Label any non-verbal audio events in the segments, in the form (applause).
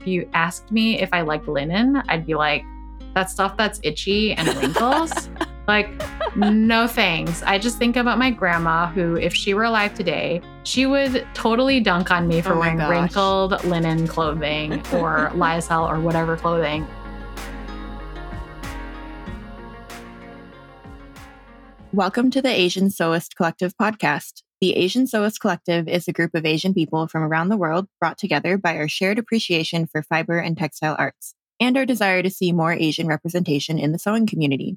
if you asked me if I like linen, I'd be like, that stuff that's itchy and (laughs) wrinkles. like, no thanks. I just think about my grandma, who, if she were alive today, she would totally dunk on me for Oh wearing gosh. wrinkled linen clothing or (laughs) lyocell or whatever clothing. Welcome to the Asian Sewist Collective podcast. The Asian Sewist Collective is a group of Asian people from around the world brought together by our shared appreciation for fiber and textile arts and our desire to see more Asian representation in the sewing community.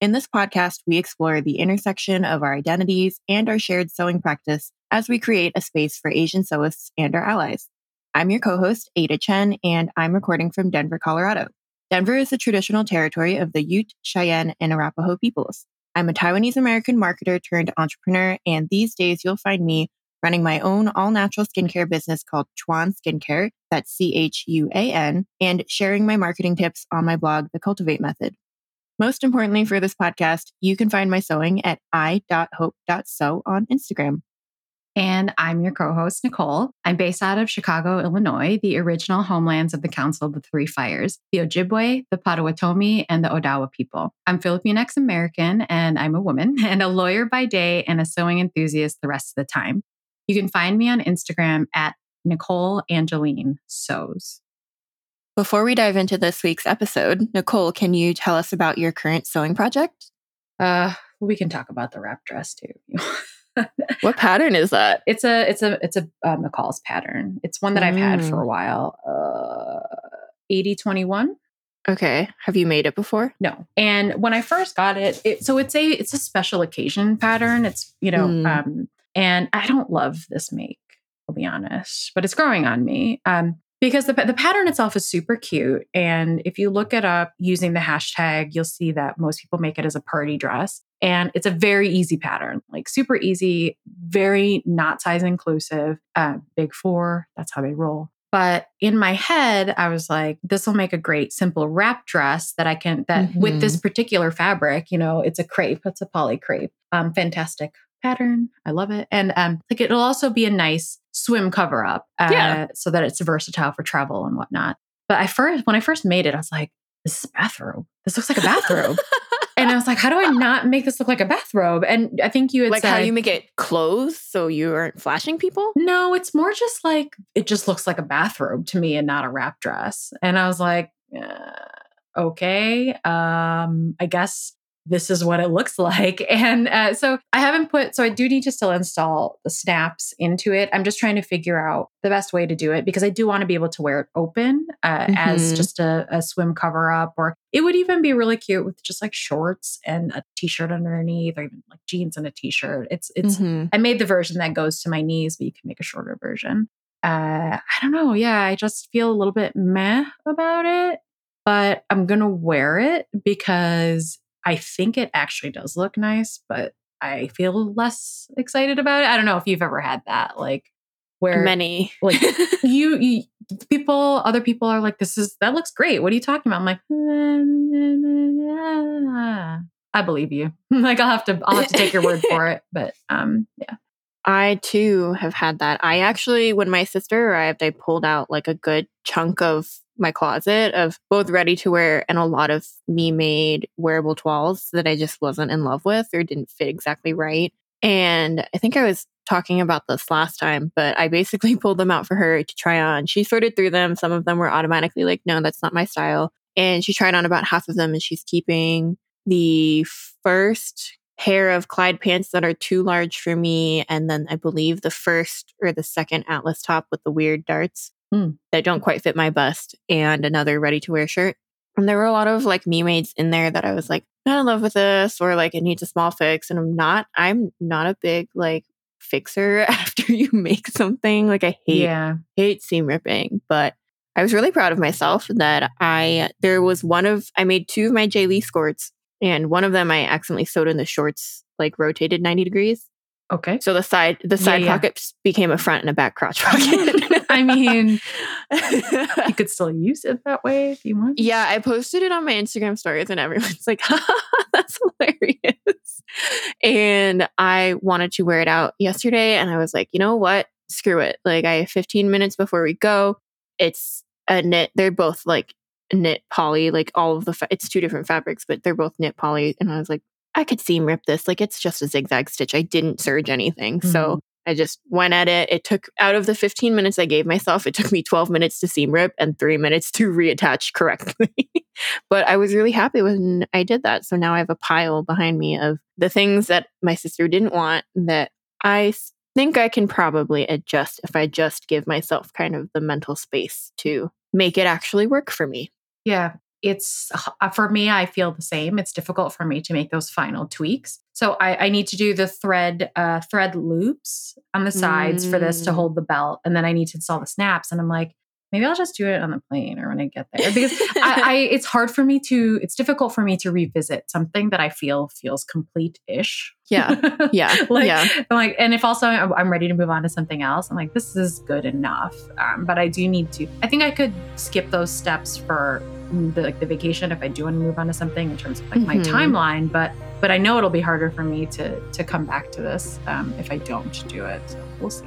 In this podcast, we explore the intersection of our identities and our shared sewing practice as we create a space for Asian sewists and our allies. I'm your co host, Ada Chen, and I'm recording from Denver, Colorado. Denver is the traditional territory of the Ute, Cheyenne, and Arapaho peoples. I'm a Taiwanese American marketer turned entrepreneur, and these days you'll find me running my own all natural skincare business called Chuan Skincare, that's C H U A N, and sharing my marketing tips on my blog, The Cultivate Method. Most importantly for this podcast, you can find my sewing at i.hope.sew on Instagram. And I'm your co host, Nicole. I'm based out of Chicago, Illinois, the original homelands of the Council of the Three Fires, the Ojibwe, the Potawatomi, and the Odawa people. I'm Filipinx American, and I'm a woman, (laughs) and a lawyer by day and a sewing enthusiast the rest of the time. You can find me on Instagram at Nicole Angeline Sews. Before we dive into this week's episode, Nicole, can you tell us about your current sewing project? Uh, we can talk about the wrap dress too. What pattern is that? It's a it's a it's a uh, McCall's pattern. It's one that I've had for Mm. a while. Uh, 8021. Okay. Have you made it before? No. And when I first got it, it so it's a it's a special occasion pattern. It's you know Mm. um and I don't love this make. I'll be honest, but it's growing on me. Um because the, the pattern itself is super cute. And if you look it up using the hashtag, you'll see that most people make it as a party dress. And it's a very easy pattern, like super easy, very not size inclusive, uh, big four. That's how they roll. But in my head, I was like, this will make a great simple wrap dress that I can, that with this particular fabric, you know, it's a crepe, it's a poly crepe. Um, fantastic pattern. I love it. And um, like it'll also be a nice swim cover up uh, Yeah. so that it's versatile for travel and whatnot. But I first, when I first made it, I was like, this is a bathrobe. This looks like a bathrobe. (laughs) and I was like, how do I not make this look like a bathrobe? And I think you had like said, how do you make it clothes so you aren't flashing people? no, it's more just like it just looks like a bathrobe to me and not a wrap dress. And I was like, uh, okay, um, I guess this is what it looks (laughs) like. And uh, so I haven't put, so I do need to still install the snaps into it. I'm just trying to figure out the best way to do it because I do want to be able to wear it open uh, as Mhm. just a, a swim cover up, or it would even be really cute with just like shorts and a t-shirt underneath, or even like jeans and a t-shirt. It's it's Mhm. I made the version that goes to my knees, but you can make a shorter version. Uh, I don't know. Yeah, I just feel a little bit meh about it, but I'm gonna wear it because I think it actually does look nice, but I feel less excited about it. I don't know if you've ever had that, like where Many. like (laughs) you, you people, other people are like, "This is that looks great." What are you talking about? I'm like, I believe you. (laughs) like I'll have to, I'll have to take your word (laughs) for it. But um, yeah. I too have had that. I actually, when my sister arrived, I pulled out like a good chunk of my closet of both ready to wear and a lot of me made wearable toiles that I just wasn't in love with or didn't fit exactly right. And I think I was talking about this last time, but I basically (laughs) pulled them out for her to try on. She sorted through them. Some of them were automatically like, no, that's not my style. And she tried on about half of them and she's keeping the first pair of Clyde pants that are too large for me. And then I believe the first or the second Atlas top with the weird darts Hmm. that don't quite fit my bust and another ready to wear shirt. And there were a lot of like me mades in there that I was like, not in love with this or like it needs a small fix. And I'm not, I'm not a big like fixer (laughs) after you make something. Like I hate Yeah. hate seam ripping, but I was really proud of myself that I there was one of I made two of my Jalie skirts and one of them I accidentally sewed in the shorts like rotated 90 degrees. Okay. So the side the side yeah. pockets became a front and a back crotch (laughs) pocket. I mean, (laughs) you could still use it that way if you want. yeah, I posted it on my Instagram stories and everyone's like, (laughs) that's hilarious. And I wanted to wear it out yesterday and I was like, you know what? Screw it. Like I have 15 minutes before we go. It's a knit. They're both like knit poly, like all of the, fa- it's two different fabrics, but they're both knit poly. And I was like, I could seam rip this. Like it's just a zigzag stitch. I didn't serge anything. Mm-hmm. So I just went at it. It took out of the 15 minutes I gave myself, it took me 12 minutes to seam rip and three minutes to reattach correctly. (laughs) but I was really happy when I did that. So now I have a pile behind me of the things that my sister didn't want that I think I can probably adjust if I just give myself kind of the mental space to make it actually work for me. Yeah it's uh, for me i feel the same it's difficult for me to make those final tweaks so i, I need to do the thread uh, thread loops on the sides mm. for this to mm. hold the belt and then i need to install the snaps and i'm like maybe i'll just do it on the plane or when i get there because (laughs) I, I, it's hard for me to it's difficult for me to revisit something that i feel feels complete-ish yeah (laughs) yeah like, yeah I'm like and if also i'm ready to move on to something else i'm like this is good enough um, but i do need to i think i could skip those steps for the, like the vacation if I do want to move on to something in terms of like mm-hmm. my timeline. But but I know it'll be harder for me to to come back to this um, if I don't do it. So we'll see.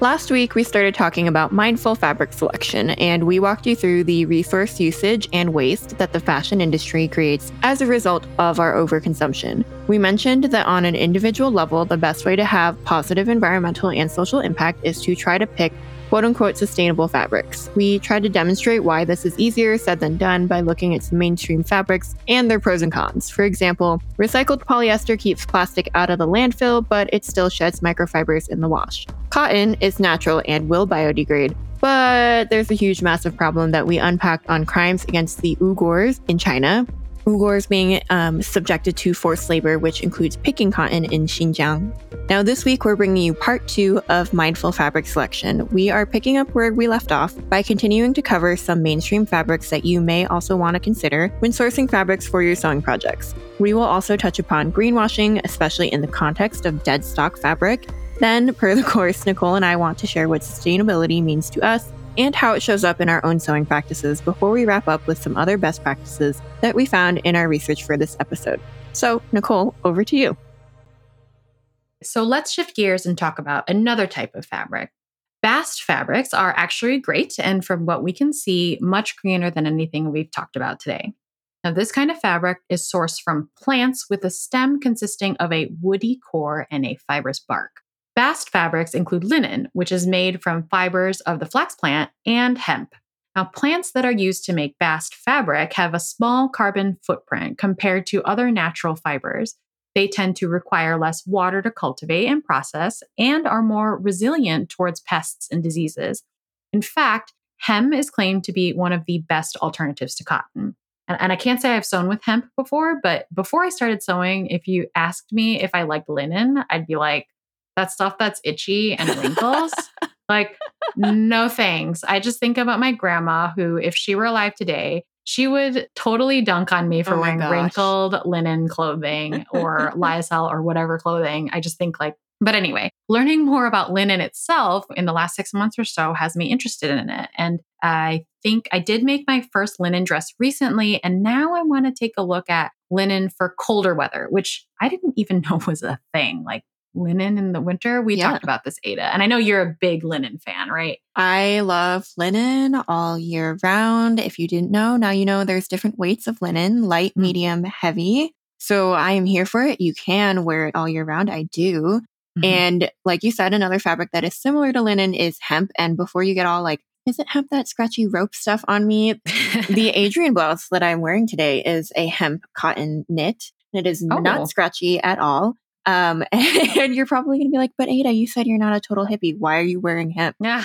Last week, we started talking about mindful fabric selection, and we walked you through the resource usage and waste that the fashion industry creates as a result of our overconsumption. We mentioned that on an individual level, the best way to have positive environmental and social impact is to try to pick quote unquote sustainable fabrics. We tried to demonstrate why this is easier said than done by looking at some mainstream fabrics and their pros and cons. For example, recycled polyester keeps plastic out of the landfill, but it still sheds microfibers in the wash. Cotton is natural and will biodegrade, but there's a huge massive problem that we unpacked on crimes against the Uyghurs in China, Uyghurs being um, subjected to forced labor, which includes picking cotton in Xinjiang. Now, this week, we're bringing you part two of Mindful Fabric Selection. We are picking up where we left off by continuing to cover some mainstream fabrics that you may also want to consider when sourcing fabrics for your sewing projects. We will also touch upon greenwashing, especially in the context of dead stock fabric. Then, per the course, Nicole and I want to share what sustainability means to us and how it shows up in our own sewing practices before we wrap up with some other best practices that we found in our research for this episode. So, Nicole, over to you. So, let's shift gears and talk about another type of fabric. Bast fabrics are actually great, and from what we can see, much greener than anything we've talked about today. Now, this kind of fabric is sourced from plants with a stem consisting of a woody core and a fibrous bark. Bast fabrics include linen, which is made from fibers of the flax plant, and hemp. Now, plants that are used to make bast fabric have a small carbon footprint compared to other natural fibers. They tend to require less water to cultivate and process and are more resilient towards pests and diseases. In fact, hemp is claimed to be one of the best alternatives to cotton. And, and I can't say I've sewn with hemp before, but before I started sewing, if you asked me if I liked linen, I'd be like, that stuff that's itchy and wrinkles. (laughs) like, no thanks. I just think about my grandma, who, if she were alive today, she would totally dunk on me for oh wearing gosh. wrinkled linen clothing or (laughs) lyocell or whatever clothing. I just think like, but anyway, learning more about linen itself in the last six months or so has me interested in it. And I think I did make my first linen dress recently. And now I want to take a look at linen for colder weather, which I didn't even (laughs) know was a thing. Like linen in the winter. We yeah. talked about this, Ada. And I know you're a big linen fan, right? I love linen all year round. If you didn't know, now you know there's different weights of linen light, mm-hmm. medium, heavy. So I am here for it. You can wear it all year round. I do. Mm-hmm. And like you said, another fabric that is similar to linen is hemp. And before you get all like, is it hemp that scratchy rope stuff on me? the (laughs) Adrienne blouse that I'm wearing today is a hemp cotton knit. It is oh. not scratchy at all. Um, (laughs) and you're probably going to be like, but Ada, you said you're not a total hippie. Why are you wearing hemp? Yeah.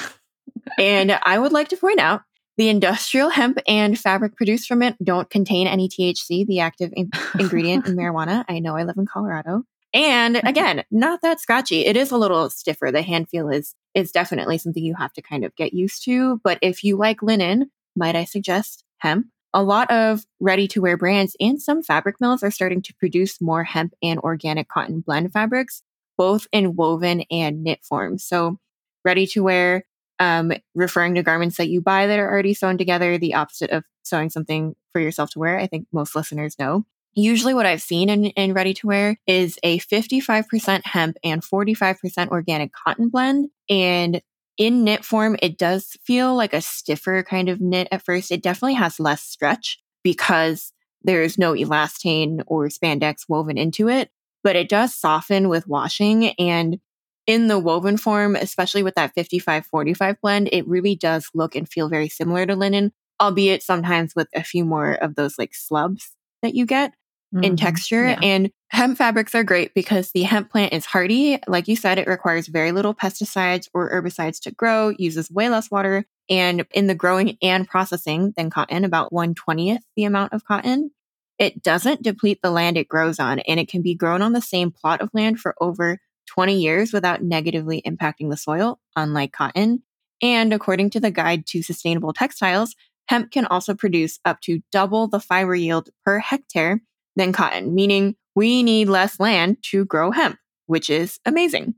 and I would like to point out the industrial hemp and fabric produced from it don't contain any THC, the active in- (laughs) ingredient in marijuana. I know I live in Colorado. And (laughs) again, not that scratchy. It is a little stiffer. The hand feel is is definitely something you have to kind of get used to. But if you like linen, might I suggest hemp? A lot of ready to wear brands and some fabric mills are starting to produce more hemp and organic cotton blend fabrics, both in woven and knit form. So, ready to wear, um, referring to garments that you buy that are already sewn together, the opposite of sewing something for yourself to wear. I think most listeners know. Usually, what I've seen in, in ready to wear is a 55% hemp and 45% organic cotton blend. And in knit form, it does feel like a stiffer kind of knit at first. It definitely has less stretch because there's no elastane or spandex woven into it, but it does soften with washing. And in the woven form, especially with that 55 45 blend, it really does look and feel very similar to linen, albeit sometimes with a few more of those like slubs that you get mm-hmm. in texture. Yeah. And hemp fabrics are great because the hemp plant is hardy. Like you said, it requires very little pesticides or herbicides to grow, uses way less water. And in the growing and processing than cotton, about 120th the amount of cotton. It doesn't deplete the land it grows on, and it can be grown on the same plot of land for over 20 years without negatively impacting the soil, unlike cotton. And according to the Guide to Sustainable Textiles, hemp can also produce up to double the fiber yield per hectare than cotton, meaning we need less land to grow hemp, which is amazing.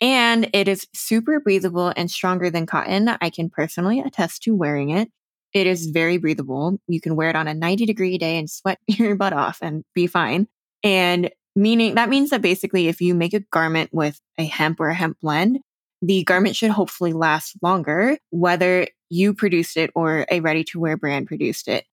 And it is super breathable and stronger than cotton. I can personally attest to wearing it. It is very breathable. You can wear it on a 90 degree day and sweat (laughs) your butt off and be fine. And meaning that means that basically if you make a garment with a hemp or a hemp blend, the garment should hopefully last longer, whether you produced it or a ready to wear brand produced it.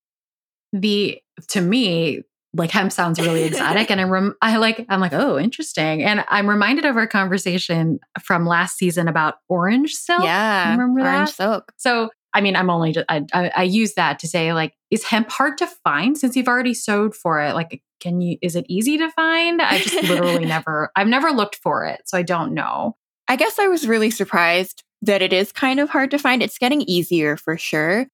The to me, like hemp sounds really exotic and I rem- I like I'm like oh interesting and I'm reminded of our conversation from last season about orange silk. Yeah, remember orange silk. So I mean, I'm only just, I, I, I use that to say like, is hemp hard to find since you've already sewed for it? Like, can you, is it easy to find? I just literally (laughs) never, I've never looked for it. So I don't know. I guess I was really surprised that it is kind of hard to find. It's getting easier for sure.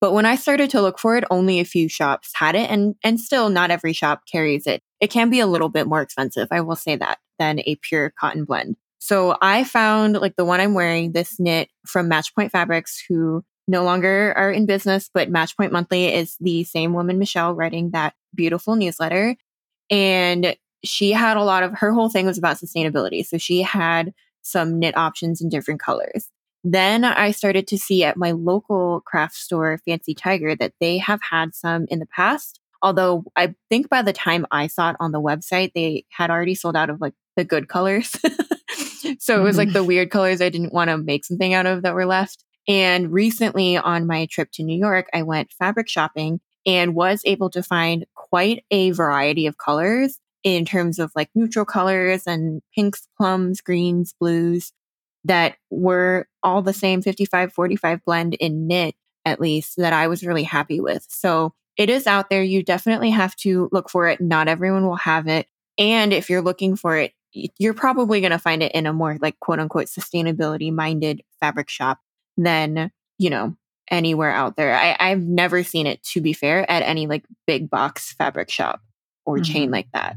But when I started to look for it, only a few shops had it and and still not every shop carries it. It can be a little bit more expensive, I will say that, than a pure cotton blend. So I found like the one I'm wearing, this knit from Matchpoint Fabrics, who no longer are in business, but Matchpoint Monthly is the same woman, Michelle, writing that beautiful newsletter. And she had a lot of her whole thing was about sustainability. So she had some knit options in different colors. Then I started to see at my local craft store, Fancy Tiger, that they have had some in the past. Although I think by the time I saw it on the website, they had already sold out of like the good colors. (laughs) so it was like mm-hmm. the weird colors I didn't want to make something out of that were left. And recently on my trip to New York, I went fabric shopping and was able to find quite a variety of colors in terms of like neutral colors and pinks, plums, greens, blues that were all the same 55 45 blend in knit, at least that I was really happy with. So it is out there. You definitely have to look for it. Not everyone will have it. And if you're looking for it, you're probably going to find it in a more like quote unquote sustainability minded fabric shop than, you know, anywhere out there. I, I've never seen it, to be fair, at any like big box fabric shop or mm-hmm. chain like that.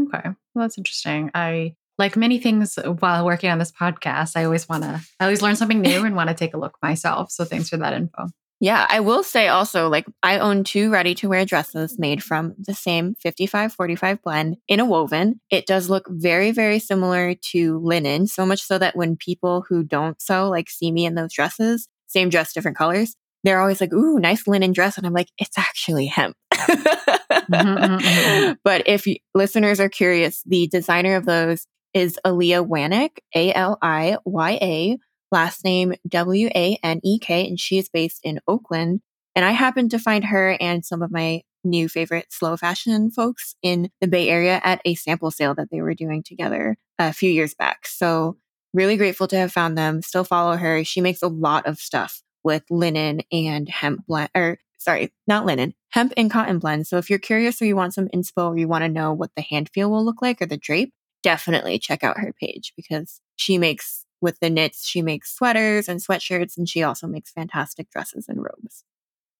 Okay. Well, that's interesting. I, like many things while working on this podcast, I always want to, I always learn something new and want to take a look myself. So thanks for that info. Yeah, I will say also, like, I own two ready to wear dresses made from the same 55 45 blend in a woven. It does look very, very similar to linen, so much so that when people who don't sew, like, see me in those dresses, same dress, different colors, they're always like, ooh, nice linen dress. And I'm like, it's actually hemp. mm-hmm, mm-hmm, mm-hmm. (laughs) But if you, listeners are curious, the designer of those is Aliya Wanek, A L I Y A last name W A N E K, and she is based in Oakland. And I happened to find her and some of my new favorite slow fashion folks in the Bay Area at a sample sale that they were doing together a few years back. So, really grateful to have found them. Still follow her. She makes a lot of stuff with linen and hemp blend, or sorry, not linen, hemp and cotton blend. So, if you're curious or you want some inspo or you want to know what the hand feel will look like or the drape, definitely check out her page because she makes with the knits, she makes sweaters and sweatshirts, and she also makes fantastic dresses and robes.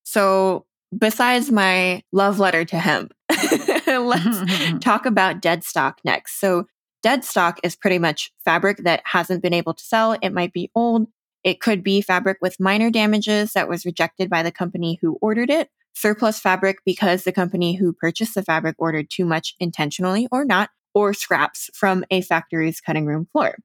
So, besides my love letter to hemp, (laughs) let's (laughs) talk about dead stock next. So, dead stock is pretty much fabric that hasn't been able to sell. It might be old. It could be fabric with minor damages that was rejected by the company who ordered it. Surplus fabric because the company who purchased the fabric ordered too much intentionally or not, or scraps from a factory's cutting room floor.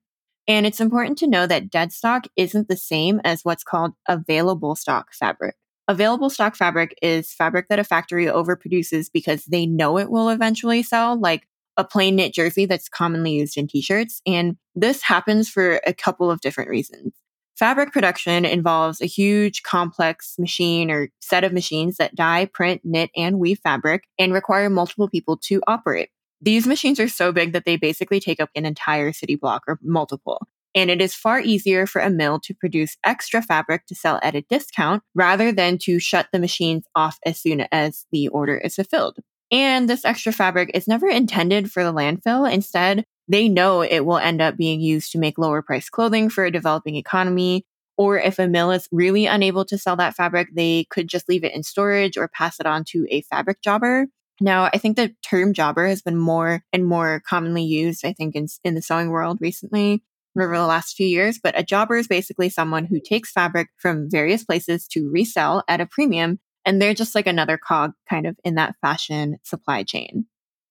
And it's important to know that dead stock isn't the same as what's called available stock fabric. Available stock fabric is fabric that a factory overproduces because they know it will eventually sell, like a plain knit jersey that's commonly used in t shirts. And this happens for a couple of different reasons. Fabric production involves a huge, complex machine or set of machines that dye, print, knit, and weave fabric and require multiple people to operate. These machines are so big that they basically take up an entire city block or multiple. And it is far easier for a mill to produce extra fabric to sell at a discount rather than to shut the machines off as soon as the order is fulfilled. And this extra fabric is never intended for the landfill. Instead, they know it will end up being used to make lower price clothing for a developing economy. Or if a mill is really unable to sell that fabric, they could just leave it in storage or pass it on to a fabric jobber. Now, I think the term jobber has been more and more commonly used, I think, in, in the sewing world recently over the last few years. But a jobber is basically someone who takes fabric from various places to resell at a premium. And they're just like another cog kind of in that fashion supply chain.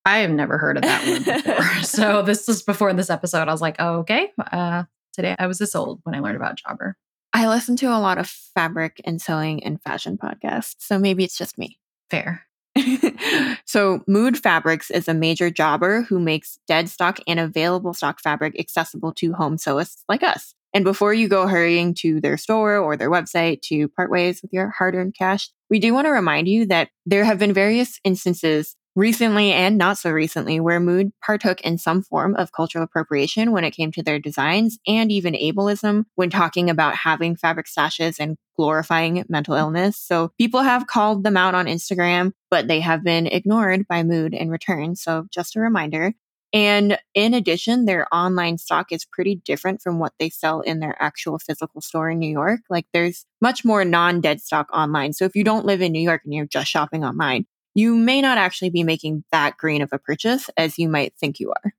I have never heard of that one before. (laughs) so this was before this episode. I was like, oh, okay. Uh, today I was this old when I learned about jobber. I listen to a lot of fabric and sewing and fashion podcasts. So maybe it's just me. Fair. (laughs) so Mood Fabrics is a major jobber who makes dead stock and available stock fabric accessible to home sewists like us. And before you go hurrying to their store or their website to part ways with your hard earned cash, we do want to remind you that there have been various instances recently and not so recently where Mood partook in some form of cultural appropriation when it came to their designs and even ableism when talking about having fabric stashes and glorifying mental illness. So people have called them out on Instagram, but they have been ignored by Mood in return. So just a reminder. And in addition, their online stock is pretty different from what they sell in their actual physical store in New York. Like there's much more non dead stock online. So if you don't live in New York and you're just shopping online, you may not actually be making that green of a purchase as you might think you are.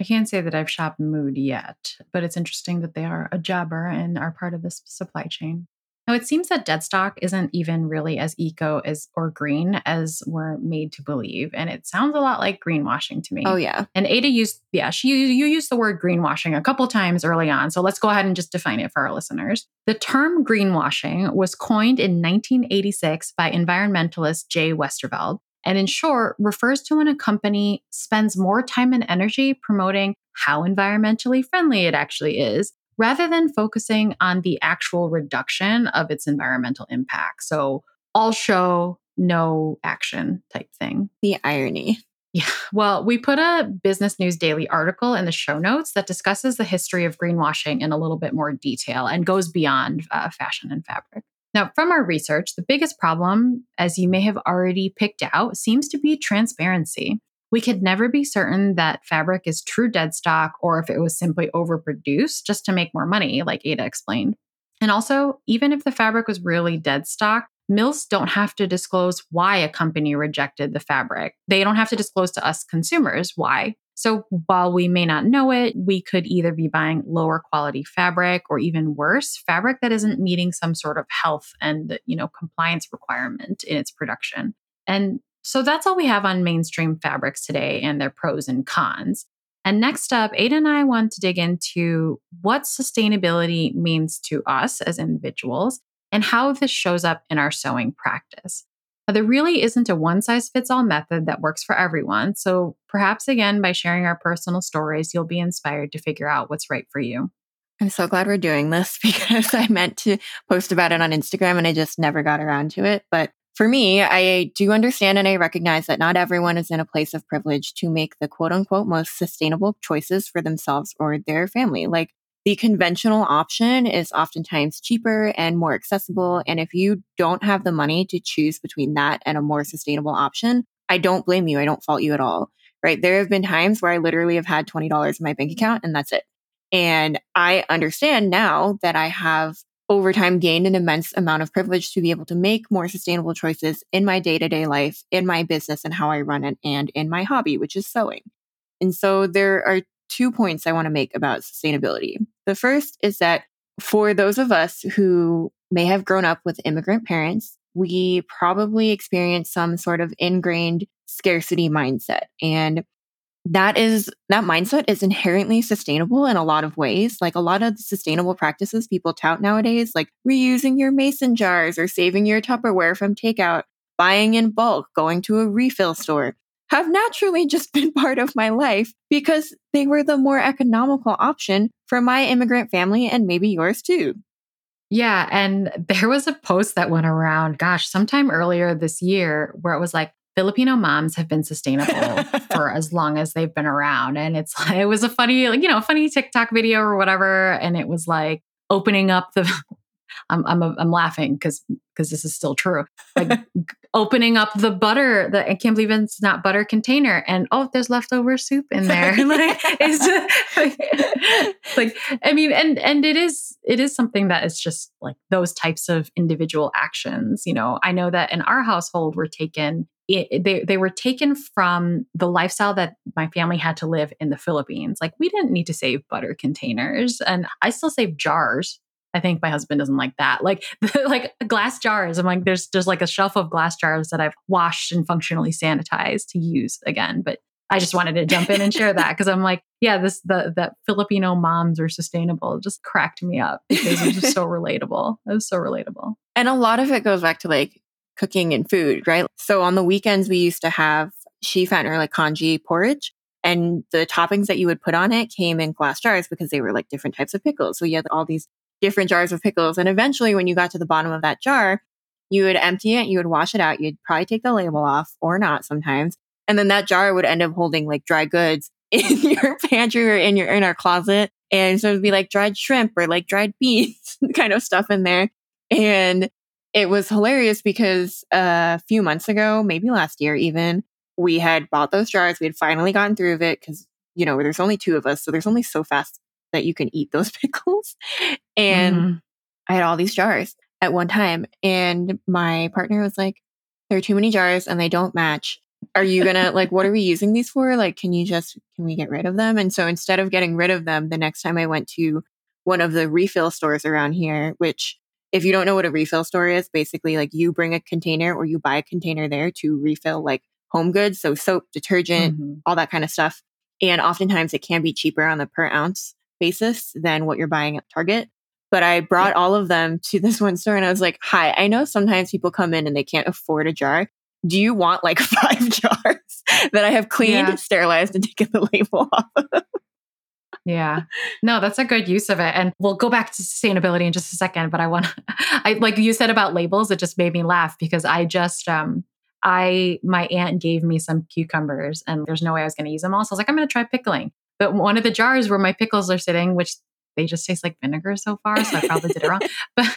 I can't say that I've shopped Mood yet, but it's interesting that they are a jobber and are part of this supply chain. Now, it seems that dead stock isn't even really as eco as or green as we're made to believe, and it sounds a lot like greenwashing to me. Oh yeah. And Ada used yeah she you used the word greenwashing a couple times early on, so let's go ahead and just define it for our listeners. The term greenwashing was coined in 1986 by environmentalist Jay Westerveld, and in short refers to when a company spends more time and energy promoting how environmentally friendly it actually is rather than focusing on the actual reduction of its environmental impact. So, all show, no action type thing. The irony. Yeah. Well, we put a Business News Daily article in the show notes that discusses the history of greenwashing in a little bit more detail and goes beyond uh, fashion and fabric. Now, from our research, the biggest problem, as you may have already picked out, seems to be transparency. We could never be certain that fabric is true dead stock or if it was simply overproduced just to make more money, like Ada explained. And also, even if the fabric was really dead stock, mills don't have to disclose why a company rejected the fabric. They don't have to disclose to us consumers why. So while we may not know it, we could either be buying lower quality fabric or even worse, fabric that isn't meeting some sort of health and, you know, compliance requirement in its production. And so that's all we have on mainstream fabrics today and their pros and cons. And next up, Ada and I want to dig into what sustainability means to us as individuals and how this shows up in our sewing practice. Now, there really isn't a one size fits all method that works for everyone. So perhaps again, by sharing our personal stories, you'll be inspired to figure out what's right for you. I'm so glad we're doing this (laughs) because I meant to post about it on Instagram and I just never got around to it. But for me, I do understand and I recognize that not everyone is in a place of privilege to make the quote unquote most sustainable choices for themselves or their family. Like the conventional option is oftentimes cheaper and more accessible. And if you don't have the money to choose between that and a more sustainable option, I don't blame you. I don't fault you at all. Right. There have been times where I literally have had $20 in my bank account and that's it. And I understand now that I have over time gained an immense amount of privilege to be able to make more sustainable choices in my day to day life, in my business and how I run it, and in my hobby, which is sewing. And so there are two points I want to make about sustainability. The first is that for those of us who may have grown up with immigrant parents, we probably experience some sort of ingrained scarcity mindset. And that is that mindset is inherently sustainable in a lot of ways like a lot of the sustainable practices people tout nowadays like reusing your mason jars or saving your tupperware from takeout buying in bulk going to a refill store have naturally just (laughs) been part of my life because they were the more economical option for my immigrant family and maybe yours too Yeah. And there was a post that went around, gosh, sometime earlier this year where it was like, Filipino moms have been sustainable (laughs) for as long as they've been around. And it's like, (laughs) it was a funny, like, you know, funny TikTok video or whatever. And it was like opening up the (laughs) I'm I'm I'm laughing because because this is still true. Like opening up the butter, the I can't believe it's not butter container, and oh, there's leftover soup in there. like it's just, like, like I mean, and and it is it is something that is just like those types of individual actions. You know, I know that in our household we're taken it, they they were taken from the lifestyle that my family had to live in the Philippines. Like we didn't need to save butter containers, and I still save jars I think my husband doesn't like that. Like (laughs) like glass jars. I'm like, there's there's like a shelf of glass jars that I've washed and functionally sanitized to use again. But I just wanted to jump in and share that because I'm like, yeah, this the that Filipino moms are sustainable just cracked me up because it was just so (laughs) relatable. It was so relatable. And a lot of it goes back to like cooking and food, right? So on the weekends we used to have xifan or like congee porridge. And the toppings that you would put on it came in glass jars because they were like different types of pickles. So you had all these different jars of pickles. And eventually, when you got to the bottom of that jar, you would empty it, you would wash it out, you'd probably take the label off or not sometimes. And then that jar would end up holding like dry goods (laughs) in your pantry or in your in our closet. And so it'd be like dried shrimp or like dried beans (laughs) kind of stuff in there. And it was hilarious because a few months ago, maybe last year even, we had bought those jars. We had finally gotten through of it because, you know, there's only two of us. So there's only so fast that you can eat those (laughs) pickles. And mm-hmm. I had all these jars at one time. And my partner was like, there are too many jars and they don't match. Are you gonna like what are we using these for? Like, can you just can we get rid of them? And so instead of getting rid of them, the next time I went to one of the refill stores around here, which if you don't know what a refill store is, basically like you bring a container or you buy a container there to refill like home goods, so soap, detergent, mm-hmm. all that kind of stuff. And oftentimes it can be cheaper on the per ounce basis than what you're buying at Target. But I brought all of them (laughs) to this one store and I was like, hi, I know sometimes people come in and they can't afford a jar. Do you want like (laughs) five jars that I have cleaned, yeah. sterilized, and taken the (laughs) label off of? Yeah. No, that's a good use of it. And we'll go back to sustainability in just a second, but I want (laughs) I like you said about labels, it just made me laugh because I just um I my aunt gave me some cucumbers and there's no way I was going to use them all. So I was like, I'm going to try pickling. But one of the jars where my pickles are sitting, which they just taste like vinegar so far, so I probably did it wrong. (laughs) But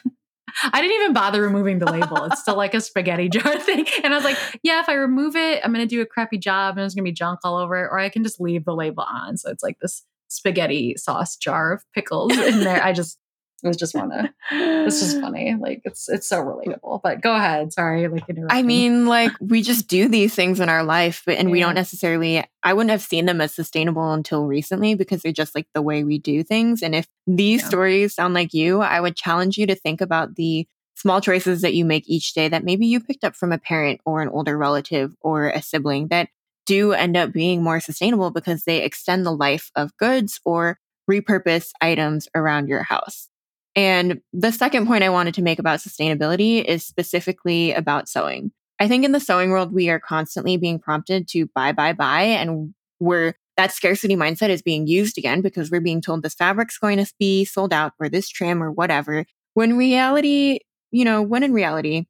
(laughs) I didn't even bother removing the label. It's still like a spaghetti jar thing. And I was like, yeah, if I remove it, I'm going to do a crappy job and there's going to be junk all over it, or I can just leave the label on. So it's like this spaghetti sauce jar of pickles in there. I just (laughs) it was just one of it's just (laughs) funny. Like it's it's so relatable. But go ahead. Sorry, like I mean, like we just do these things in our life, but and yeah. we don't necessarily I wouldn't have seen them as sustainable until recently because they're just like the way we do things. And if these yeah. stories sound like you, I would challenge you to think about the small choices that you make each day that maybe you picked up from a parent or an older relative or a sibling that do end up being more sustainable because they extend the life of goods or repurpose items around your house. And the second point I wanted to make about sustainability is specifically about sewing. I think in the sewing world, we are constantly being prompted to buy, buy, buy. And we're that scarcity mindset is being used again because we're being told this fabric's going to be sold out or this trim or whatever. When reality, you know, when in reality,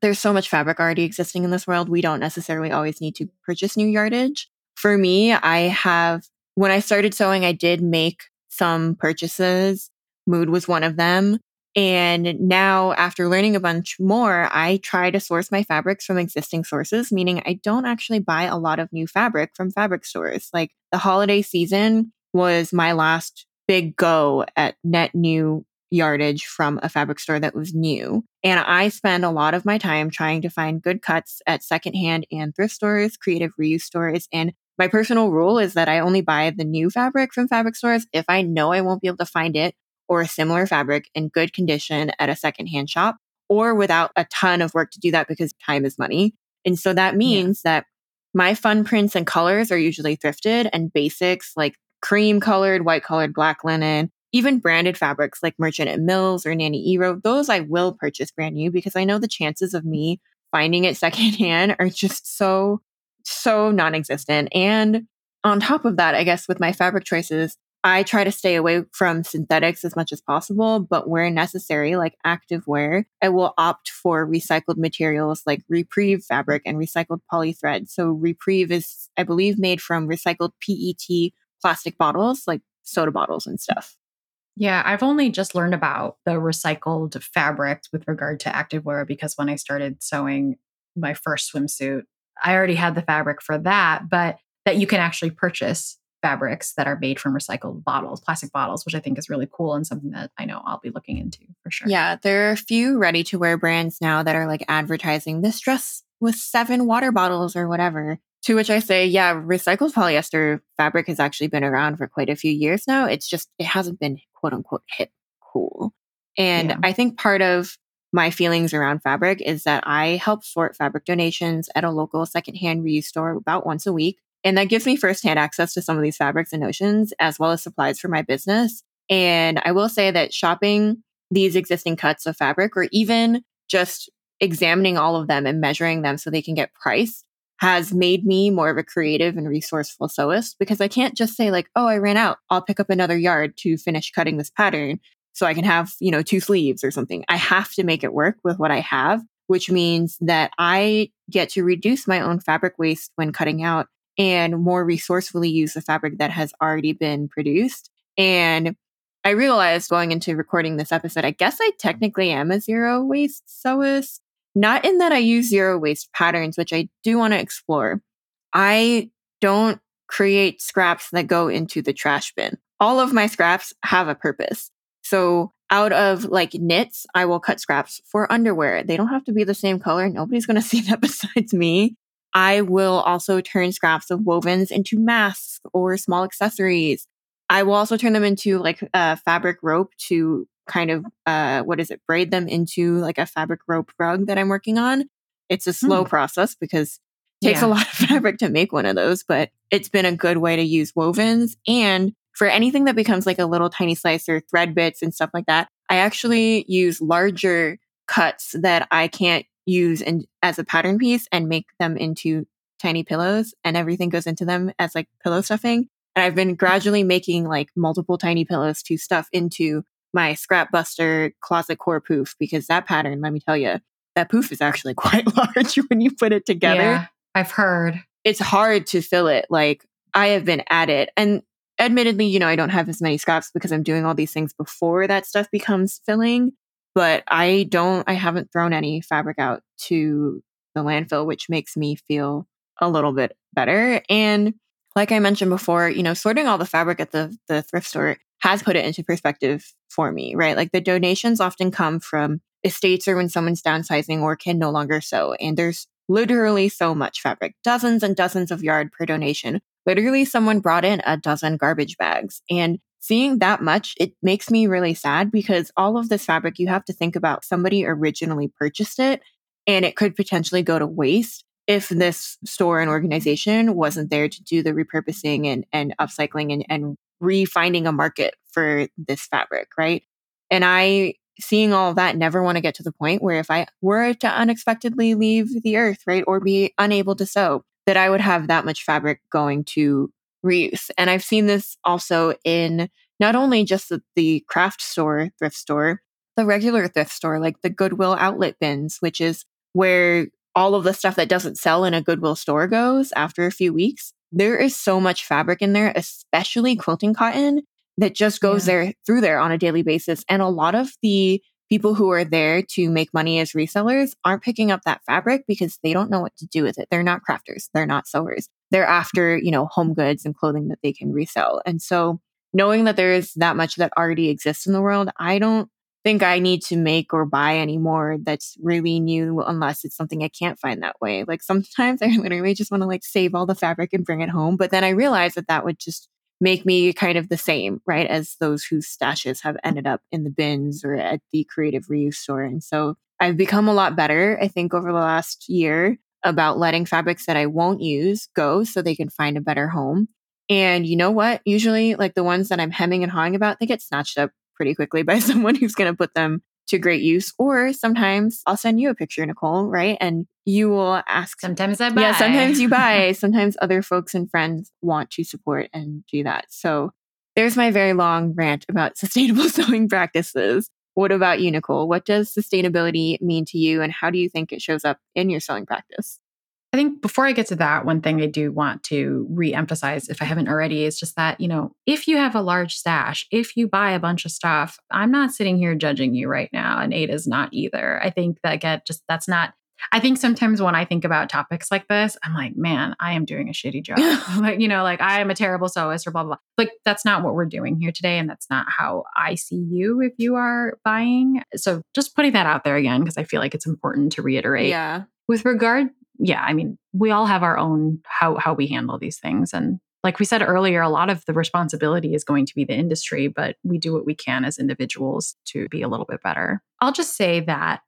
there's so much fabric already existing in this world, we don't necessarily always need to purchase new yardage. For me, I have, when I started sewing, I did make some purchases Mood was one of them. And now, after learning a bunch more, I try to source my fabrics from existing sources, meaning I don't actually buy a lot of new fabric from fabric stores. Like the holiday season was my last big go at net new yardage from a fabric store that was new. And I spend a lot of my time trying to find good cuts at secondhand and thrift stores, creative reuse stores. And my personal rule is that I only buy the new fabric from fabric stores if I know I won't be able to find it or a similar fabric in good condition at a secondhand shop or without a ton of work to do that because time is money. And so that means yeah. that my fun prints and colors are usually thrifted and basics like cream colored, white colored, black linen, even branded fabrics like Merchant and Mills or Nani Iro, those I will purchase brand new because I know the chances of me finding it (laughs) secondhand are just so, so non existent. And on top of that, I guess with my fabric choices, I try to stay away from synthetics as much as possible, but where necessary, like active wear, I will opt for recycled materials like Repreve fabric and recycled polythread. So Repreve is, I believe, made from recycled PET plastic bottles, like soda bottles and stuff. Yeah, I've only just learned about the recycled fabrics with regard to activewear because when I started sewing my first swimsuit, I already had the fabric for that, but that you can actually purchase fabrics that are made from recycled bottles, plastic bottles, which I think is really cool and something that I know I'll be looking into for sure. Yeah, there are a few ready to wear brands now that are like advertising this dress with seven water bottles or whatever. To which I say, yeah, recycled polyester fabric has actually been around for quite a few years now. It's just, it hasn't been quote unquote hip cool. And yeah. I think part of my feelings around fabric is that I help sort fabric donations at a local secondhand reuse store about once a week. And that gives me firsthand access to some of these fabrics and notions, as well as supplies for my business. And I will say that shopping these existing cuts of fabric, or even just examining all of them and measuring them so they can get priced, has made me more of a creative and resourceful sewist because I can't just say, like, oh, I ran out. I'll pick up another yard to finish cutting this pattern so I can have, you know, two sleeves or something. I have to make it work with what I have, which means that I get to reduce my own fabric waste when cutting out and more resourcefully use the fabric that has already been produced. And I realized going into recording this episode, I guess I technically am a zero waste sewist. Not in that I use zero waste patterns, which I do want to explore. I don't create scraps that go into the trash bin. All of my scraps have a purpose. So out of like knits, I will cut scraps for underwear. They don't have to be the same color. Nobody's going (laughs) to see that besides me. I will also turn scraps of wovens into masks or small accessories. I will also turn them into like a fabric rope to kind of uh what is it braid them into like a fabric rope rug that I'm working on. It's a slow mm. process because it takes yeah. a lot of (laughs) fabric to make one of those, but it's been a good way to use wovens and for anything that becomes like a little tiny slice or thread bits and stuff like that, I actually use larger cuts that I can't use in, as a pattern piece and make them into tiny pillows and everything goes into them as like pillow stuffing. And I've been gradually making like multiple tiny pillows to stuff into my scrapbuster closet core poof because that pattern, let me tell you, that poof is actually (laughs) quite large when you put it together. Yeah, I've heard. It's hard to fill it. Like I have been at it. And admittedly, you know, I don't have as many scraps because I'm doing all these things before that stuff becomes filling but I don't, I haven't thrown any fabric out to the landfill, which makes me feel a little bit better. And like I mentioned before, you know, sorting all the fabric at the, the thrift store has put it into perspective for me, right? Like the donations often come from estates or when someone's downsizing or can no longer sew. And there's literally so much fabric, dozens and dozens of yard per donation. Literally, someone brought in a dozen garbage bags. And seeing that much, it makes me really sad because all of this fabric, you have to think about somebody originally purchased it and it could potentially go to waste if this store and organization wasn't there to do the repurposing and, and upcycling and, and refinding a market for this fabric, right? And I, seeing all that, never want to get to the point where if I were to unexpectedly leave the earth, right, or be unable to sew, that I would have that much fabric going to reuse. And I've seen this also in not only just the, the craft store, thrift store, the regular thrift store, like the Goodwill outlet bins, which is where all of the stuff that doesn't sell in a Goodwill store goes after a few weeks. There is so much fabric in there, especially quilting cotton, that just goes yeah. there through there on a daily basis. And a lot of the people who are there to make money as resellers aren't picking up that fabric because they don't know what to do with it. They're not crafters, they're not sewers. They're after, you know, home goods and clothing that they can resell. And so knowing that there is that much that already exists in the world, I don't think I need to make or buy anymore that's really new unless it's something I can't find that way. Like sometimes (laughs) I literally just want to like save all the fabric and bring it home, but then I realize that that would just make me kind of the same, right, as those whose stashes have ended up in the bins or at the creative reuse store. And so I've become a lot better, I think, over the last year about letting fabrics that I won't use go so they can find a better home. And you know what? Usually, like the ones that I'm hemming and hawing about, they get snatched up pretty quickly by (laughs) someone who's going to put them to great use. Or sometimes I'll send you a picture, Nicole, right? And you will ask. Sometimes I buy. Yeah, sometimes you buy. (laughs) sometimes other folks and friends want to support and do that. So There's my very long rant about (laughs) sustainable sewing practices. What about you, Nicole? What does sustainability mean to you, and how do you think it shows up in your sewing practice? I think before I get to that, one thing I do want to re-emphasize, if I haven't already, is just that, you know, if you have a large stash, if you buy a bunch of stuff, I'm not sitting here judging you right now, and Ada is not either. I think that get just that's not I think sometimes when I think about topics like this, I'm like, man, I am doing a shitty job. (laughs) (laughs) like, you know, like I am a terrible sewist or blah, blah, blah. Like, that's not what we're doing here today. And that's not how I see you if you are buying. So just putting that out there again, because I feel like it's important to reiterate. Yeah. With regard, yeah, I mean, we all have our own how how we handle these things. And like we said earlier, a lot of the responsibility is going to be the industry, but we do what we can as individuals to be a little bit better. I'll just say that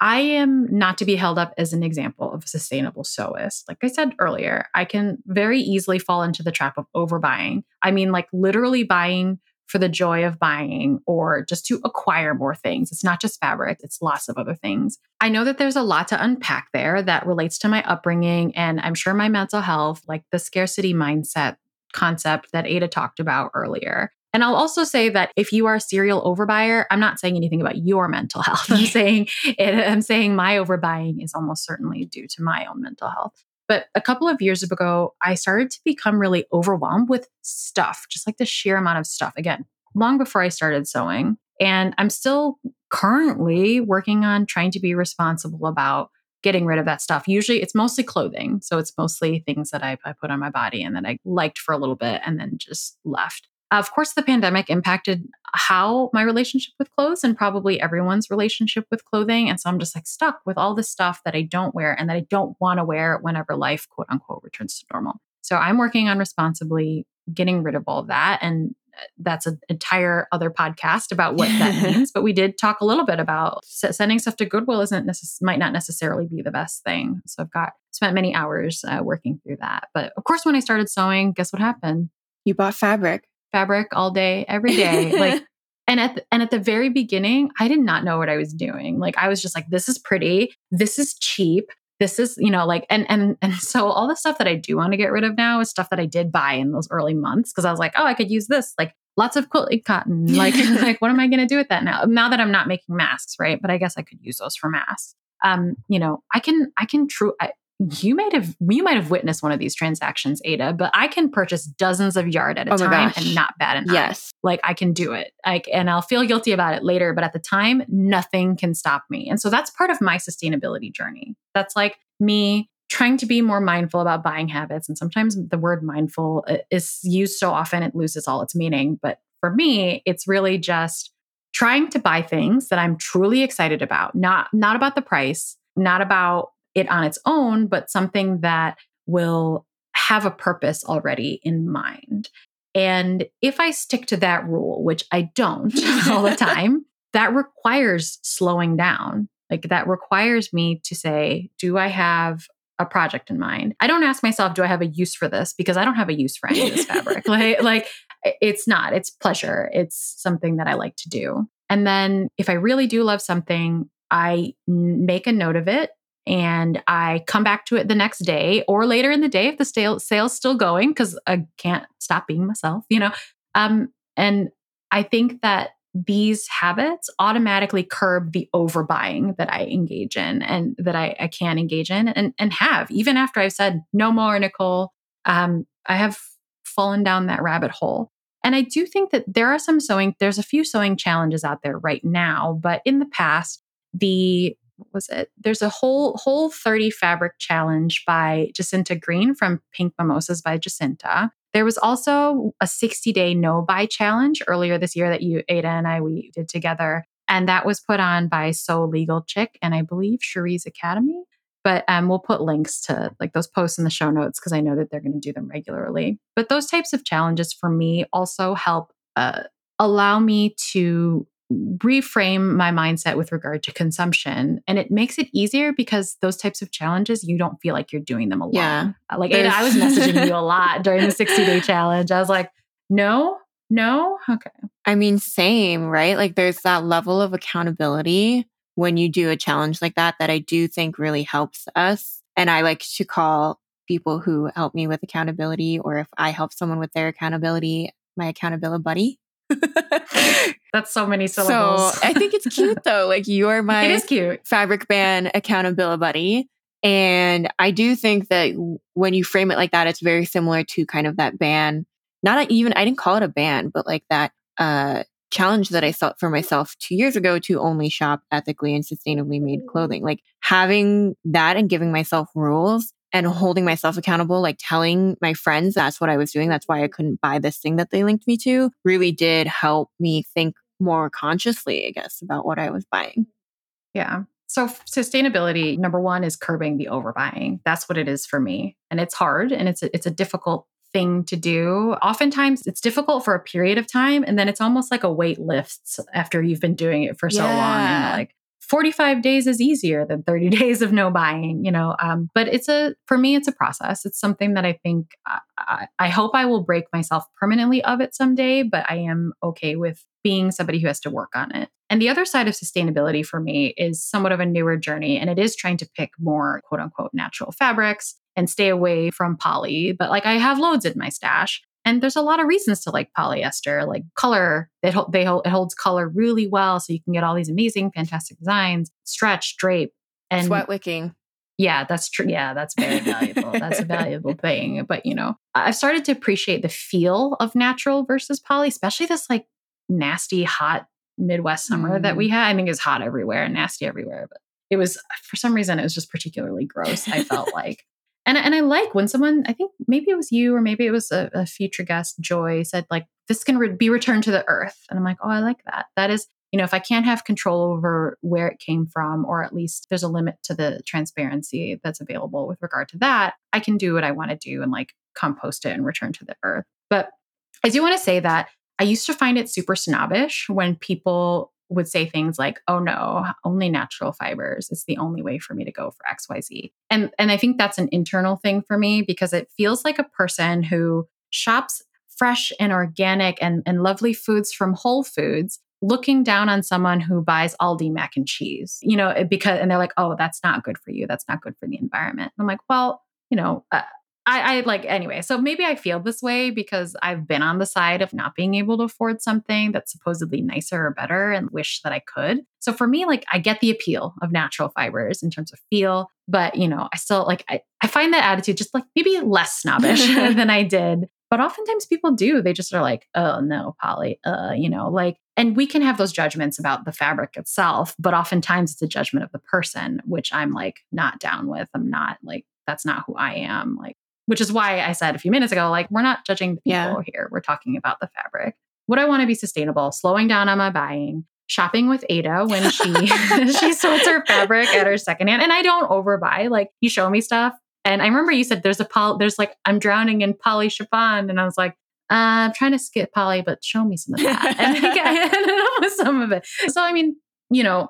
I am not to be held up as an example of a sustainable sewist. Like I said earlier, I can very easily fall into the trap of overbuying. I mean, like literally buying for the joy of buying or just to acquire more things. It's not just fabric, it's lots of other things. I know that there's a lot to unpack there that relates to my upbringing and I'm sure my mental health, like the scarcity mindset concept that Ada talked about earlier. And I'll also say that if you are a serial overbuyer, I'm not saying anything about your mental (laughs) health. I'm saying it, I'm saying my overbuying is almost certainly due to my own mental health. But a couple of years ago, I started to become really overwhelmed with stuff, just like the sheer amount of stuff. Again, long before I started sewing. And I'm still currently working on trying to be responsible about getting rid of that stuff. Usually it's mostly clothing. So it's mostly things that I, I put on my body and that I liked for a little bit and then just left. Of course, the pandemic impacted how my relationship with clothes and probably everyone's relationship with clothing. And so I'm just like stuck with all this stuff that I don't wear and that I don't want to wear whenever life, quote unquote, returns to normal. So I'm working on responsibly getting rid of all of that. And uh, that's an entire other podcast about what that (laughs) means. But we did talk a little bit about sending stuff to Goodwill isn't necess- might not necessarily be the best thing. So I've got spent many hours uh, working through that. But of course, when I started sewing, guess what happened? You bought fabric fabric all day, every day. like, (laughs) and at the, and at the very beginning, I did not know what I was doing. Like, I was just like, this is pretty, this is cheap, this is you know like and and and (laughs) so all the stuff that I do want to get rid of now is stuff that I did buy in those early months because I was like, oh, I could use this like. Lots of quilted cotton. (laughs) Like, like, what am I going to do with that now? Now that I'm not making masks, right? But I guess I could use those for masks. Um, you know, I can, I can true, I, you might have you might have witnessed one of these transactions ada but i can purchase dozens of yard at a oh time and not bad enough yes. Like i can do it. Like and i'll feel guilty about it later but at the time nothing can stop me. And so that's part of my sustainability journey. That's like me trying to be more mindful about buying habits and sometimes the word mindful uh, is used so often it loses all its meaning. But for me it's really just trying to buy things that i'm truly excited about. Not not about the price not about it on its own, but something that will have a purpose already in mind. And if I stick to that rule, which I don't (laughs) all the time, that requires slowing down. Like that requires me to say, do I have a project in mind? I don't ask myself, do I have a use for this? Because I don't have a use for any of this fabric. (laughs) like, like it's not, it's pleasure. It's something that I like to do. And then if I really do love something, I make a note of it and I come back to it the next day or later in the day if the sale, sale's still going because I can't stop being myself, you know. Um, and I think that these habits automatically curb the overbuying that I engage in and that I, I can engage in and, and have. Even after I've said no more, Nicole, um, I have fallen down that rabbit hole. And I do think that there are some sewing, there's a few sewing challenges out there right now, but in the past, the what was it? There's a whole whole 30 fabric challenge by Jacinta Green from Pink Mimosas by Jacinta. There was also a 60 day no buy challenge earlier this year that you, Ada, and I we did together. And that was put on by So Legal Chick and I believe Cherie's Academy. But um, we'll put links to like those posts in the show notes because I know that they're going to do them regularly. But those types of challenges for me also help uh, allow me to reframe my mindset with regard to consumption and it makes it easier because those types of challenges you don't feel like you're doing them alone. Yeah. Uh, like I was messaging you a (laughs) lot during the 60 day challenge. I was like no no? Okay. I mean same right? Like there's that level of accountability when you do a challenge like that that i do think really helps us and i like to call people who help me with accountability or if i help someone with their accountability my accountability buddy. (laughs) That's so many syllables. So I think it's cute (laughs) though. Like you're my it is cute. fabric band accountability buddy. And I do think that when you frame it like that, it's very similar to kind of that ban. Not even, I didn't call it a ban, but like that uh, challenge that I set for myself two years ago to only shop ethically and sustainably made clothing. Like having that and giving myself rules and holding myself accountable, like telling my friends that's what I was doing. That's why I couldn't buy this thing that they linked me to really did help me think more consciously, I guess, about what I was buying. Yeah. So sustainability, number one, is curbing the overbuying. That's what it is for me. And it's hard and it's a, it's a difficult thing to do. Oftentimes it's difficult for a period of time and then it's almost like a weight lifts after you've been doing it for so yeah. long. And like 45 days is easier than 30 (laughs) days of no buying, you know. Um, but it's a, for me, it's a process. It's something that I think I, I, hope I will break myself permanently of it someday, but I am okay with being somebody who has to work on it. And the other side of sustainability for me is somewhat of a newer journey, and it is trying to pick more quote unquote natural fabrics and stay away from poly. But like I have loads in my stash. And there's a lot of reasons to like polyester, like color. It, they, it holds color really well. So you can get all these amazing, fantastic designs, stretch, drape, and sweat wicking. Yeah, that's true. Yeah, that's very (laughs) valuable. that's a valuable thing. But, you know, I've started to appreciate the feel of natural versus poly, especially this like nasty, hot Midwest summer mm. that we had. I think it's hot everywhere and nasty everywhere. But it was, for some reason, it was just particularly gross. I felt like. And, and I like when someone, I think maybe it was you or maybe it was a, a future guest, Joy, said, like, this can re- be returned to the earth. And I'm like, oh, I like that. That is, you know, if I can't have control over where it came from, or at least there's a limit to the transparency that's available with regard to that, I can do what I want to do and like compost it and return to the earth. But I do want to say that I used to find it super snobbish when people would say things like, "Oh no, only natural fibers. It's the only way for me to go for XYZ." And and I think that's an internal thing for me because it feels like a person who shops fresh and organic and, and lovely foods from Whole Foods looking down on someone who buys Aldi mac and cheese, you know, because, and they're like, oh, that's not good for you. That's not good for the environment. And I'm like, well, you know, uh, I, I, like anyway. So maybe I feel this way because I've been on the side of not being able to afford something that's supposedly nicer or better and wish that I could. So for me, like I get the appeal of natural fibers in terms of feel, but you know, I still like I, I find that attitude just like maybe less snobbish (laughs) (laughs) than I did. But oftentimes people do. They just are like, oh no, poly, uh, you know, like and we can have those judgments about the fabric itself, but oftentimes it's a judgment of the person, which I'm like not down with. I'm not like that's not who I am. Like which is why I said a few minutes ago, like, we're not judging the people yeah. here. We're talking about the fabric. Would I want to be sustainable? Slowing down on my buying, shopping with Ada when (laughs) she (laughs) she sorts her fabric at her secondhand. And I don't overbuy. Like you show me stuff. And I remember you said there's a poly, there's like, I'm drowning in poly chiffon. And I was like, uh, I'm trying to skip poly, but show me some of that. and I ended up with some of it. So, I mean, you know,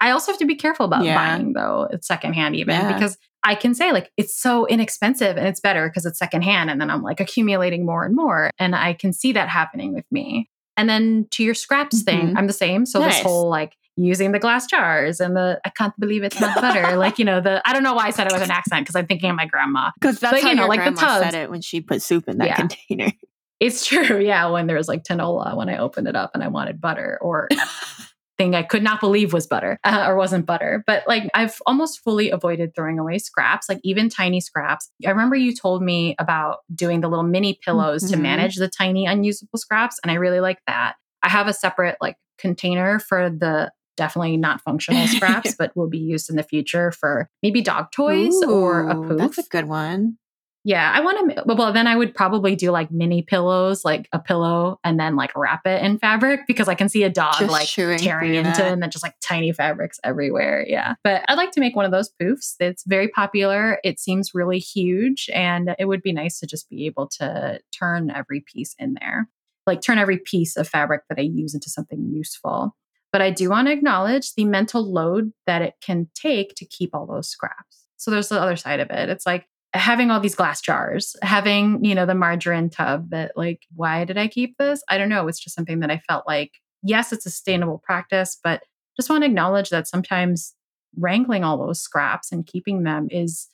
I also have to be careful about yeah. buying though. It's secondhand even yeah. because I can say like it's so inexpensive and it's better because it's secondhand. And then I'm like accumulating more and more. And I can see that happening with me. And then to your scraps mm-hmm. thing, I'm the same. So nice. this whole like using the glass jars and the I can't believe it's not butter. (laughs) like, you know, the I don't know why I said it with an accent because I'm thinking of my grandma. Because that's but, how you know, like the tubs. said it when she put soup in that yeah. container. It's true. Yeah. When there was like tinola when I opened it up and I wanted butter or (laughs) thing I could not believe was butter (laughs) uh, or wasn't butter. But like I've almost fully avoided throwing away scraps, like even tiny scraps. I remember you told me about doing the little mini pillows mm-hmm. to manage the tiny unusable scraps. And I really like that. I have a separate like container for the definitely not functional (laughs) scraps, but will be used in the future for maybe dog toys Ooh, or a poof. That's a good one. Yeah, I want to. Well, then I would probably do like mini pillows, like a pillow, and then like wrap it in fabric because I can see a dog just like tearing into that. and then just like tiny fabrics everywhere. Yeah, but I'd like to make one of those poofs. It's very popular. It seems really huge, and it would be nice to just be able to turn every piece in there, like turn every piece of fabric that I use into something useful. But I do want to acknowledge the mental load that it can take to keep all those scraps. So there's the other side of it. It's like having all these glass jars, having, you know, the margarine tub that like, why did I keep this? I don't know. It's just something that I felt like, yes, it's a sustainable practice, but just want to acknowledge that sometimes wrangling all those scraps and keeping them is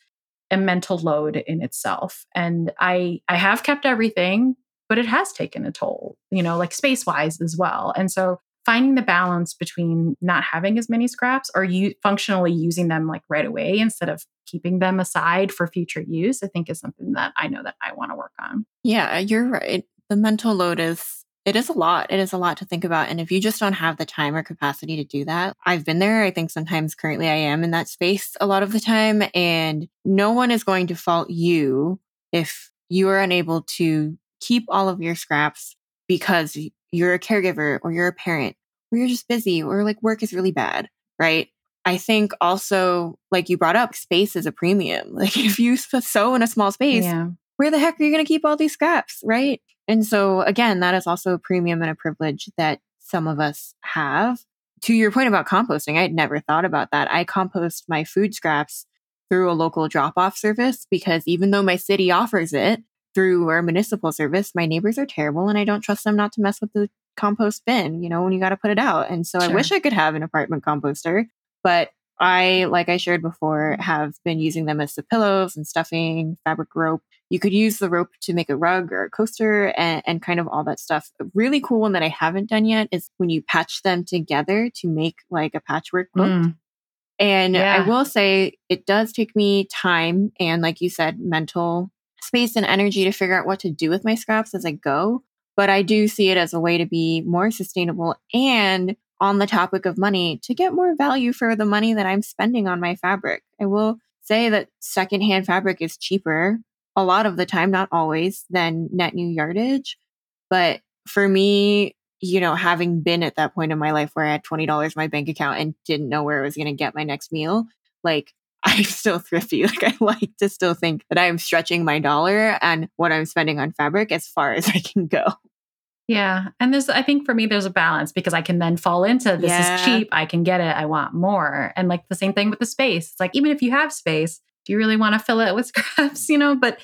a mental load in itself. And I I have kept everything but it has taken a toll, you know, like space wise as well. And so finding the balance between not having as many scraps or you functionally using them like right away instead of keeping them aside for future use, I think is something that I know that I want to work on. Yeah, you're right. The mental load is it is a lot. It is a lot to think about. And if you just don't have the time or capacity to do that, I've been there. I think sometimes currently I am in that space a lot of the time. And no one is going to fault you if you are unable to keep all of your scraps because you're a caregiver or you're a parent or you're just busy or like work is really bad, right? I think also, like you brought up, space is a premium. (laughs) Like if you sew in a small space, yeah. where the heck are you going to keep all these scraps, right? And so, again, that is also a premium and a privilege that some of us have. To your point about composting, I had never thought about that. I compost my food scraps through a local drop off service because even though my city offers it through our municipal service, my neighbors are terrible and I don't trust them not to mess with the compost bin, you know, when you got to put it out. And so sure. I wish I could have an apartment composter, but I, like I shared before, have been using them as the pillows and stuffing, fabric rope. You could use the rope to make a rug or a coaster and, and kind of all that stuff. A really cool one that I haven't done yet is when you patch them together to make like a patchwork quilt. Mm. And yeah. I will say it does take me time and, like you said, mental space and energy to figure out what to do with my scraps as I go. But I do see it as a way to be more sustainable and on the topic of money to get more value for the money that I'm spending on my fabric. I will say that secondhand fabric is cheaper a lot of the time, not always, than net new yardage. But for me, you know, having been at that point in my life where I had $20 in my bank account and didn't know where I was going to get my next meal, like I'm still thrifty. (laughs) Like I like to still think that I'm stretching my dollar and what I'm spending on fabric as far as I can go. Yeah. And there's, I think for me, there's a balance because I can then fall into this yeah. is cheap. I can get it. I want more. And like the same thing with the space. It's like, even if you have space, do you really want to fill it with (laughs) scraps? You know, but,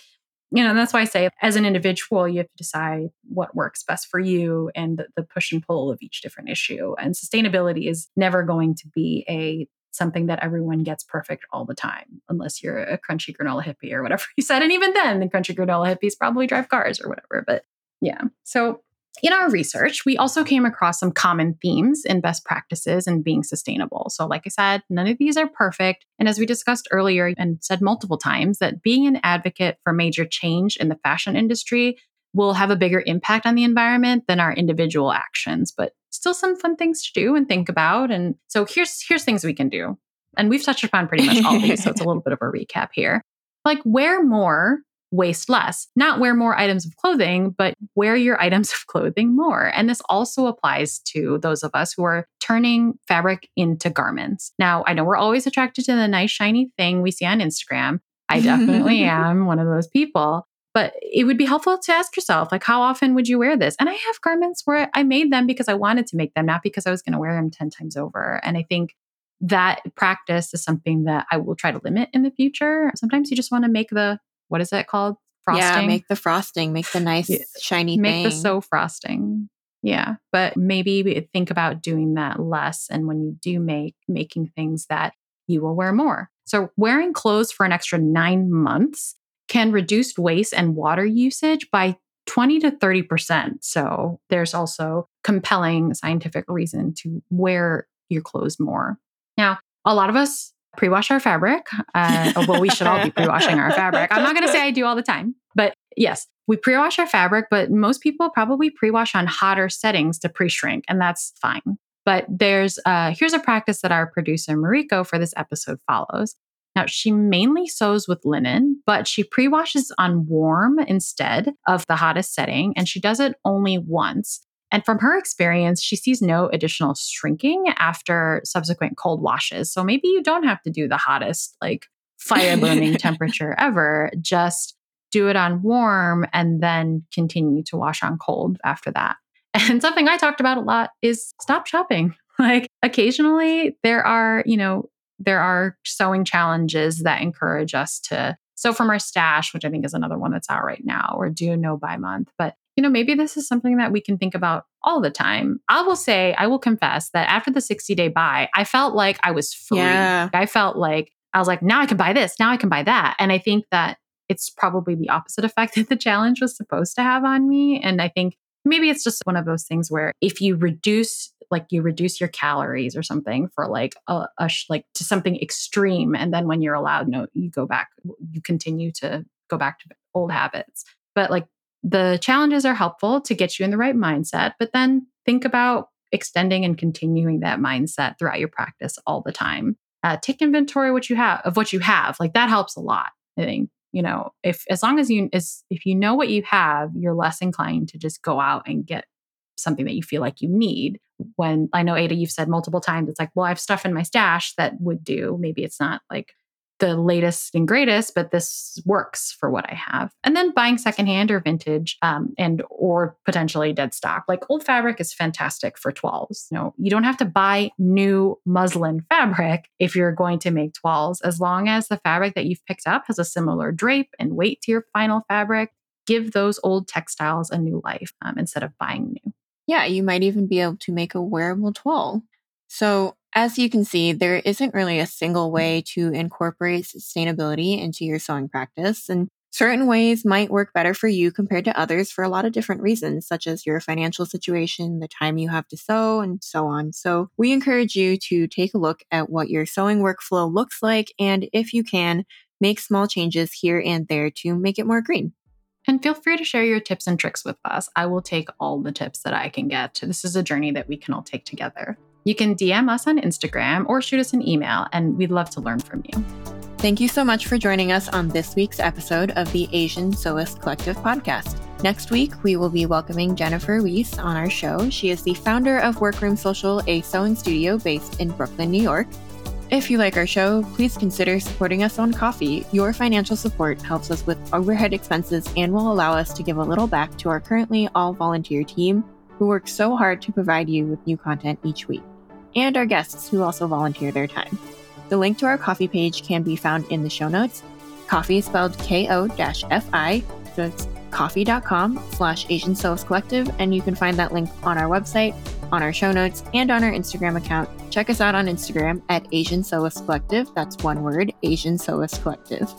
you know, that's why I say as an individual, you have to decide what works best for you and the, the push and pull of each different issue. And sustainability is never going to be a something that everyone gets perfect all the time, unless you're a crunchy granola hippie or whatever (laughs) you said. And even then, the crunchy granola hippies probably drive cars or whatever. But yeah. So in our research, we also came across some common themes in best practices and being sustainable. So, like I said, none of these are perfect. And as we discussed earlier and said multiple times, that being an advocate for major change in the fashion industry will have a bigger impact on the environment than our individual actions, but still some fun things to do and think about. And so here's here's things we can do. And we've touched upon pretty much all these, so it's a little bit of a recap here. Like wear more waste less. Not wear more items of clothing, but wear your items of clothing more. And this also applies to those of us who are turning fabric into garments. Now, I know we're always attracted to the nice, shiny thing we see on Instagram. I definitely (laughs) am one of those people. But it would be helpful to ask yourself, like, how often would you wear this? And I have garments where I made them because I wanted to make them, not because I was going to wear them 10 times over. And I think that practice is something that I will try to limit in the future. Sometimes you just want to make the what is that called? Frosting. Yeah, make the frosting, make the nice yeah. shiny make thing. the so frosting. Yeah, but maybe think about doing that less. And when you do make, making things that you will wear more. So, wearing clothes for an extra nine months can reduce waste and water usage by 20 to 30%. So, there's also compelling scientific reason to wear your clothes more. Now, a lot of us pre-wash our fabric. Uh, (laughs) well, we should all be pre-washing our fabric. I'm not going to say I do all the time, but yes, we pre-wash our fabric. But most people probably pre-wash on hotter settings to pre-shrink, and that's fine. But there's uh, here's a practice that our producer Mariko for this episode follows. Now, she mainly sews with linen, but she pre washes on warm instead of the hottest setting, and she does it only once. And from her experience, she sees no additional shrinking after subsequent cold washes. So maybe you don't have to do the hottest, like fire burning (laughs) temperature ever. Just do it on warm and then continue to wash on cold after that. (laughs) And something I talked about a lot is stop shopping. (laughs) Like occasionally there are, you know, there are sewing challenges that encourage us to sew from our stash, which I think is another one that's out right now, or do no buy month. But you know, maybe this is something that we can think about all the time. I will say, I will confess that after the 60 day buy, I felt like I was free. Yeah. I felt like I was like, now I can buy this, now I can buy that. And I think that it's probably the opposite effect (laughs) that the challenge was supposed to have on me. And I think maybe it's just one of those things where if you reduce like you reduce your calories or something for like a, a sh- like to something extreme and then when you're allowed no you go back you continue to go back to old habits. But like the challenges are helpful to get you in the right mindset but then think about extending and continuing that mindset throughout your practice all the time. Uh, take inventory what you have of what you have like that helps a lot i think you know. If as long as you as if you know what you have you're less inclined to just go out and get something that you feel like you need when i know ada you've said multiple times it's like well i have stuff in my stash that would do maybe it's not like the latest and greatest, but this works for what I have. And then buying secondhand or vintage, um, and or potentially dead stock. Like old fabric is fantastic for toiles. You know, you don't have to buy new muslin fabric if you're going to make toiles, as long as the fabric that you've picked up has a similar drape and weight to your final fabric. Give those old textiles a new life um, instead of buying new. Yeah, you might even be able to make a wearable toile. So, as you can see, there isn't really a single way to incorporate sustainability into your sewing practice, and certain ways might work better for you compared to others for a lot of different reasons, such as your financial situation, the time you have to sew, and so on. So, we encourage you to take a look at what your sewing workflow looks like, and if you can, make small changes here and there to make it more green. And feel free to share your tips and tricks with us. I will take all the tips that I can get. This is a journey that we can all take together. You can DM us on Instagram or shoot us an email, and we'd love to learn from you. Thank you so much for joining us on this week's episode of the Asian Sewist Collective podcast. Next week, we will be welcoming Jennifer Weiss on our show. She is the founder of Workroom Social, a sewing studio based in Brooklyn, New York. If you like our show, please consider supporting us on Ko-fi. Your financial support helps us with overhead expenses and will allow us to give a little back to our currently all volunteer team who work so hard to provide you with new content each week and our guests who also volunteer their time. The link to our Ko-fi page can be found in the show notes. Ko-fi is spelled K-O-F-I, so it's ko-fi.com slash Asian Sewist Collective, and you can find that link on our website, on our show notes, and on our Instagram account. Check us out on Instagram at Asian Sewist Collective. That's one word, Asian Sewist Collective.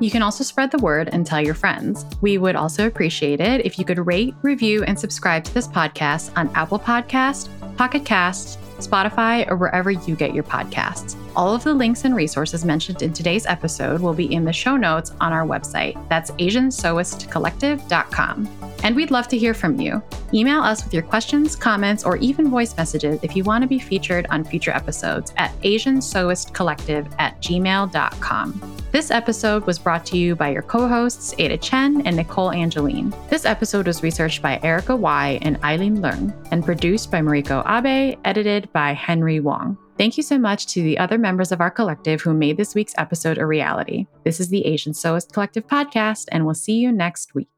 You can also spread the word and tell your friends. We would also appreciate it if you could rate, review, and subscribe to this podcast on Apple Podcast, Pocket Cast, Spotify, or wherever you get your podcasts. All of the links and resources mentioned in today's episode will be in the show notes on our website. That's AsianSewistCollective.com. And we'd love to hear from you. Email us with your questions, comments, or even voice messages if you want to be featured on future episodes at AsianSewistCollective at gmail.com. This episode was brought to you by your co hosts, Ada Chen and Nicole Angeline. This episode was researched by Erica Y and Eileen Leung and produced by Mariko Abe, edited by Henry Wong. Thank you so much to the other members of our collective who made this week's episode a reality. This is the Asian Sewist Collective podcast, and we'll see you next week.